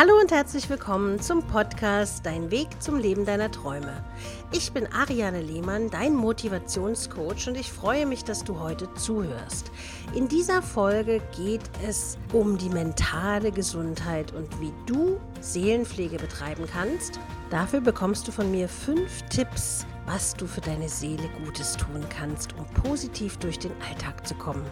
Hallo und herzlich willkommen zum Podcast Dein Weg zum Leben deiner Träume. Ich bin Ariane Lehmann, dein Motivationscoach und ich freue mich, dass du heute zuhörst. In dieser Folge geht es um die mentale Gesundheit und wie du Seelenpflege betreiben kannst. Dafür bekommst du von mir fünf Tipps, was du für deine Seele Gutes tun kannst, um positiv durch den Alltag zu kommen.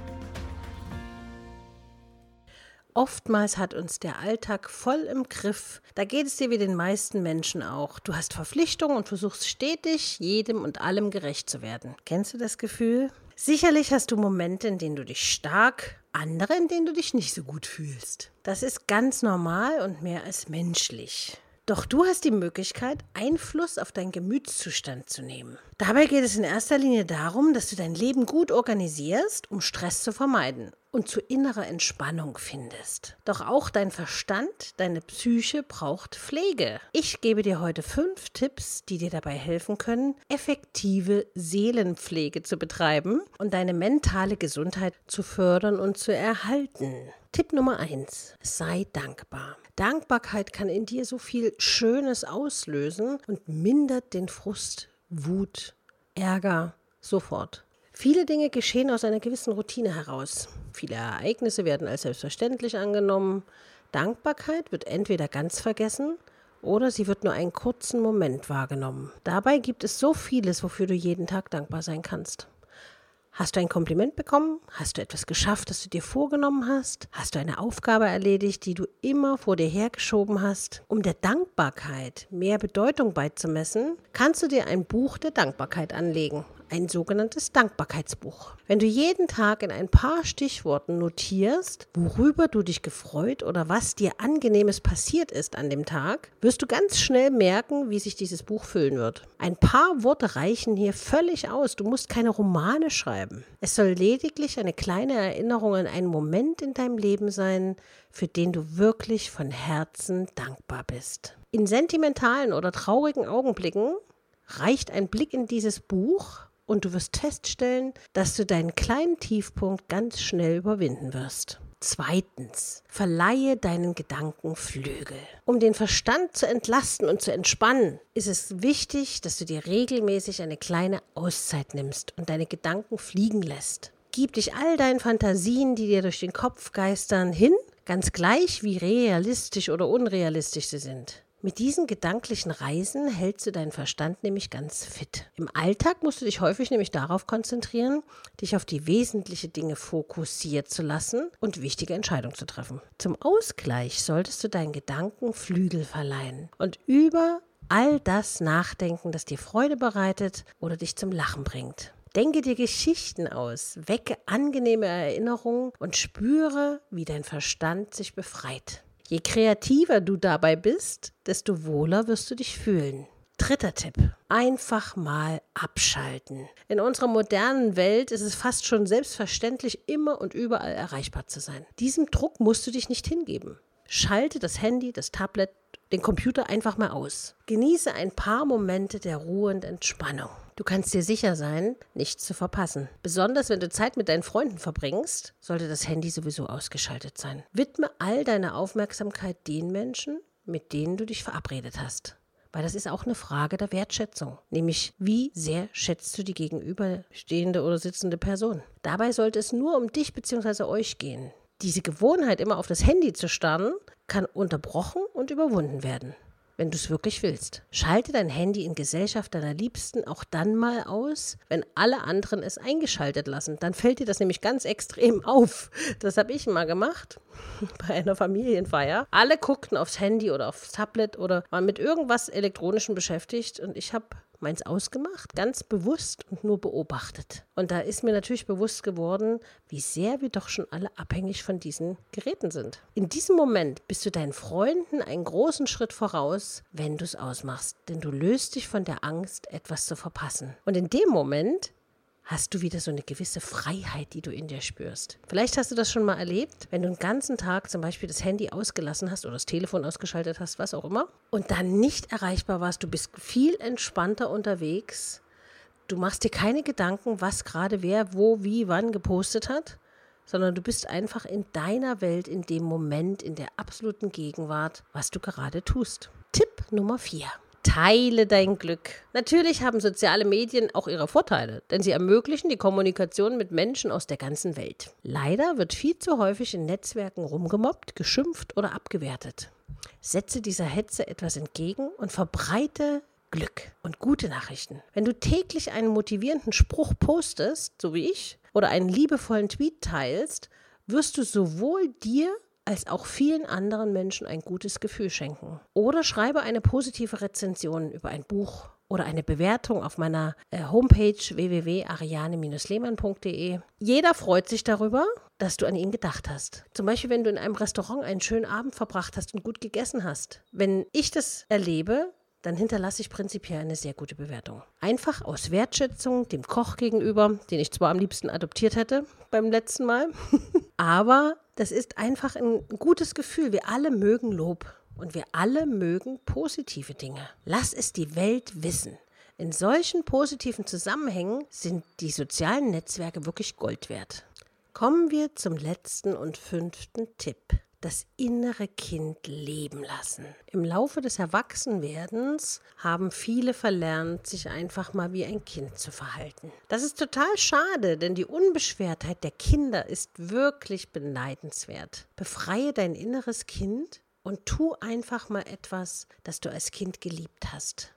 Oftmals hat uns der Alltag voll im Griff. Da geht es dir wie den meisten Menschen auch. Du hast Verpflichtungen und versuchst stetig jedem und allem gerecht zu werden. Kennst du das Gefühl? Sicherlich hast du Momente, in denen du dich stark, andere, in denen du dich nicht so gut fühlst. Das ist ganz normal und mehr als menschlich. Doch du hast die Möglichkeit, Einfluss auf deinen Gemütszustand zu nehmen. Dabei geht es in erster Linie darum, dass du dein Leben gut organisierst, um Stress zu vermeiden und zu innerer Entspannung findest. Doch auch dein Verstand, deine Psyche braucht Pflege. Ich gebe dir heute fünf Tipps, die dir dabei helfen können, effektive Seelenpflege zu betreiben und deine mentale Gesundheit zu fördern und zu erhalten. Tipp Nummer eins: Sei dankbar. Dankbarkeit kann in dir so viel Schönes auslösen und mindert den Frust, Wut, Ärger sofort. Viele Dinge geschehen aus einer gewissen Routine heraus. Viele Ereignisse werden als selbstverständlich angenommen. Dankbarkeit wird entweder ganz vergessen oder sie wird nur einen kurzen Moment wahrgenommen. Dabei gibt es so vieles, wofür du jeden Tag dankbar sein kannst. Hast du ein Kompliment bekommen? Hast du etwas geschafft, das du dir vorgenommen hast? Hast du eine Aufgabe erledigt, die du immer vor dir hergeschoben hast? Um der Dankbarkeit mehr Bedeutung beizumessen, kannst du dir ein Buch der Dankbarkeit anlegen ein sogenanntes Dankbarkeitsbuch. Wenn du jeden Tag in ein paar Stichworten notierst, worüber du dich gefreut oder was dir angenehmes passiert ist an dem Tag, wirst du ganz schnell merken, wie sich dieses Buch füllen wird. Ein paar Worte reichen hier völlig aus. Du musst keine Romane schreiben. Es soll lediglich eine kleine Erinnerung an einen Moment in deinem Leben sein, für den du wirklich von Herzen dankbar bist. In sentimentalen oder traurigen Augenblicken reicht ein Blick in dieses Buch und du wirst feststellen, dass du deinen kleinen Tiefpunkt ganz schnell überwinden wirst. Zweitens, verleihe deinen Gedanken Flügel. Um den Verstand zu entlasten und zu entspannen, ist es wichtig, dass du dir regelmäßig eine kleine Auszeit nimmst und deine Gedanken fliegen lässt. Gib dich all deinen Fantasien, die dir durch den Kopf geistern, hin, ganz gleich wie realistisch oder unrealistisch sie sind. Mit diesen gedanklichen Reisen hältst du deinen Verstand nämlich ganz fit. Im Alltag musst du dich häufig nämlich darauf konzentrieren, dich auf die wesentlichen Dinge fokussiert zu lassen und wichtige Entscheidungen zu treffen. Zum Ausgleich solltest du deinen Gedanken Flügel verleihen und über all das nachdenken, das dir Freude bereitet oder dich zum Lachen bringt. Denke dir Geschichten aus, wecke angenehme Erinnerungen und spüre, wie dein Verstand sich befreit. Je kreativer du dabei bist, desto wohler wirst du dich fühlen. Dritter Tipp. Einfach mal abschalten. In unserer modernen Welt ist es fast schon selbstverständlich, immer und überall erreichbar zu sein. Diesem Druck musst du dich nicht hingeben. Schalte das Handy, das Tablet, den Computer einfach mal aus. Genieße ein paar Momente der Ruhe und Entspannung. Du kannst dir sicher sein, nichts zu verpassen. Besonders wenn du Zeit mit deinen Freunden verbringst, sollte das Handy sowieso ausgeschaltet sein. Widme all deine Aufmerksamkeit den Menschen, mit denen du dich verabredet hast. Weil das ist auch eine Frage der Wertschätzung. Nämlich, wie sehr schätzt du die gegenüberstehende oder sitzende Person? Dabei sollte es nur um dich bzw. euch gehen. Diese Gewohnheit, immer auf das Handy zu starren, kann unterbrochen und überwunden werden wenn du es wirklich willst. Schalte dein Handy in Gesellschaft deiner Liebsten auch dann mal aus, wenn alle anderen es eingeschaltet lassen. Dann fällt dir das nämlich ganz extrem auf. Das habe ich mal gemacht bei einer Familienfeier. Alle guckten aufs Handy oder aufs Tablet oder waren mit irgendwas Elektronischem beschäftigt und ich habe meins ausgemacht, ganz bewusst und nur beobachtet. Und da ist mir natürlich bewusst geworden, wie sehr wir doch schon alle abhängig von diesen Geräten sind. In diesem Moment bist du deinen Freunden einen großen Schritt voraus, wenn du es ausmachst, denn du löst dich von der Angst, etwas zu verpassen. Und in dem Moment hast du wieder so eine gewisse Freiheit, die du in dir spürst. Vielleicht hast du das schon mal erlebt, wenn du den ganzen Tag zum Beispiel das Handy ausgelassen hast oder das Telefon ausgeschaltet hast, was auch immer, und dann nicht erreichbar warst. Du bist viel entspannter unterwegs. Du machst dir keine Gedanken, was gerade wer, wo, wie, wann gepostet hat. sondern du bist einfach in deiner Welt, in dem Moment, in der absoluten Gegenwart, was du gerade tust. Tipp Nummer 4. Teile dein Glück. Natürlich haben soziale Medien auch ihre Vorteile, denn sie ermöglichen die Kommunikation mit Menschen aus der ganzen Welt. Leider wird viel zu häufig in Netzwerken rumgemobbt, geschimpft oder abgewertet. Setze dieser Hetze etwas entgegen und verbreite Glück und gute Nachrichten. Wenn du täglich einen motivierenden Spruch postest, so wie ich, oder einen liebevollen Tweet teilst, wirst du sowohl dir als auch vielen anderen Menschen ein gutes Gefühl schenken. Oder schreibe eine positive Rezension über ein Buch oder eine Bewertung auf meiner äh, Homepage www.ariane-lehmann.de. Jeder freut sich darüber, dass du an ihn gedacht hast. Zum Beispiel, wenn du in einem Restaurant einen schönen Abend verbracht hast und gut gegessen hast. Wenn ich das erlebe, dann hinterlasse ich prinzipiell eine sehr gute Bewertung. Einfach aus Wertschätzung dem Koch gegenüber, den ich zwar am liebsten adoptiert hätte beim letzten Mal, aber das ist einfach ein gutes Gefühl. Wir alle mögen Lob und wir alle mögen positive Dinge. Lass es die Welt wissen. In solchen positiven Zusammenhängen sind die sozialen Netzwerke wirklich Gold wert. Kommen wir zum letzten und fünften Tipp das innere Kind leben lassen. Im Laufe des Erwachsenwerdens haben viele verlernt, sich einfach mal wie ein Kind zu verhalten. Das ist total schade, denn die Unbeschwertheit der Kinder ist wirklich beneidenswert. Befreie dein inneres Kind und tu einfach mal etwas, das du als Kind geliebt hast.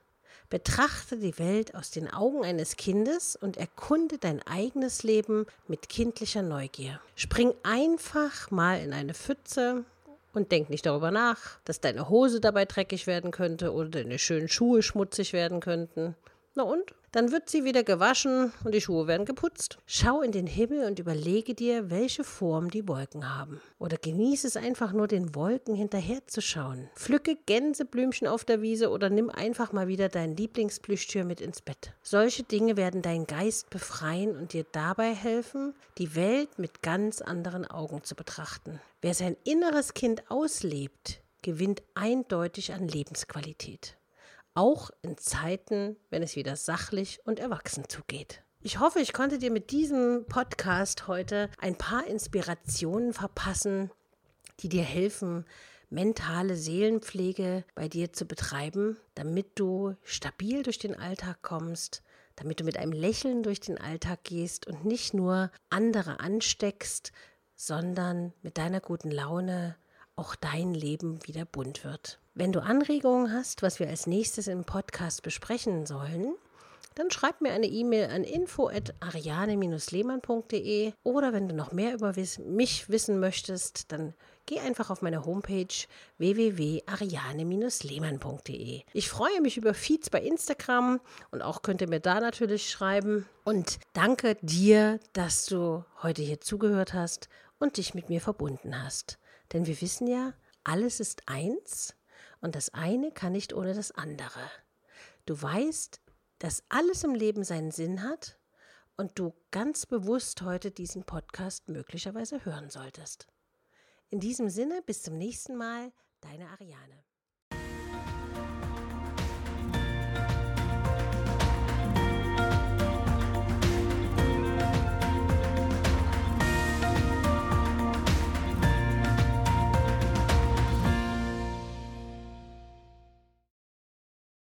Betrachte die Welt aus den Augen eines Kindes und erkunde dein eigenes Leben mit kindlicher Neugier. Spring einfach mal in eine Pfütze und denk nicht darüber nach, dass deine Hose dabei dreckig werden könnte oder deine schönen Schuhe schmutzig werden könnten. Na und? Dann wird sie wieder gewaschen und die Schuhe werden geputzt. Schau in den Himmel und überlege dir, welche Form die Wolken haben. Oder genieße es einfach nur, den Wolken hinterherzuschauen. Pflücke Gänseblümchen auf der Wiese oder nimm einfach mal wieder dein Lieblingsplüschtier mit ins Bett. Solche Dinge werden deinen Geist befreien und dir dabei helfen, die Welt mit ganz anderen Augen zu betrachten. Wer sein inneres Kind auslebt, gewinnt eindeutig an Lebensqualität auch in Zeiten, wenn es wieder sachlich und erwachsen zugeht. Ich hoffe, ich konnte dir mit diesem Podcast heute ein paar Inspirationen verpassen, die dir helfen, mentale Seelenpflege bei dir zu betreiben, damit du stabil durch den Alltag kommst, damit du mit einem Lächeln durch den Alltag gehst und nicht nur andere ansteckst, sondern mit deiner guten Laune auch dein Leben wieder bunt wird. Wenn du Anregungen hast, was wir als nächstes im Podcast besprechen sollen, dann schreib mir eine E-Mail an info@ariane-lehmann.de oder wenn du noch mehr über mich wissen möchtest, dann geh einfach auf meine Homepage www.ariane-lehmann.de. Ich freue mich über Feeds bei Instagram und auch könnt ihr mir da natürlich schreiben und danke dir, dass du heute hier zugehört hast und dich mit mir verbunden hast. Denn wir wissen ja, alles ist eins und das eine kann nicht ohne das andere. Du weißt, dass alles im Leben seinen Sinn hat und du ganz bewusst heute diesen Podcast möglicherweise hören solltest. In diesem Sinne, bis zum nächsten Mal, deine Ariane.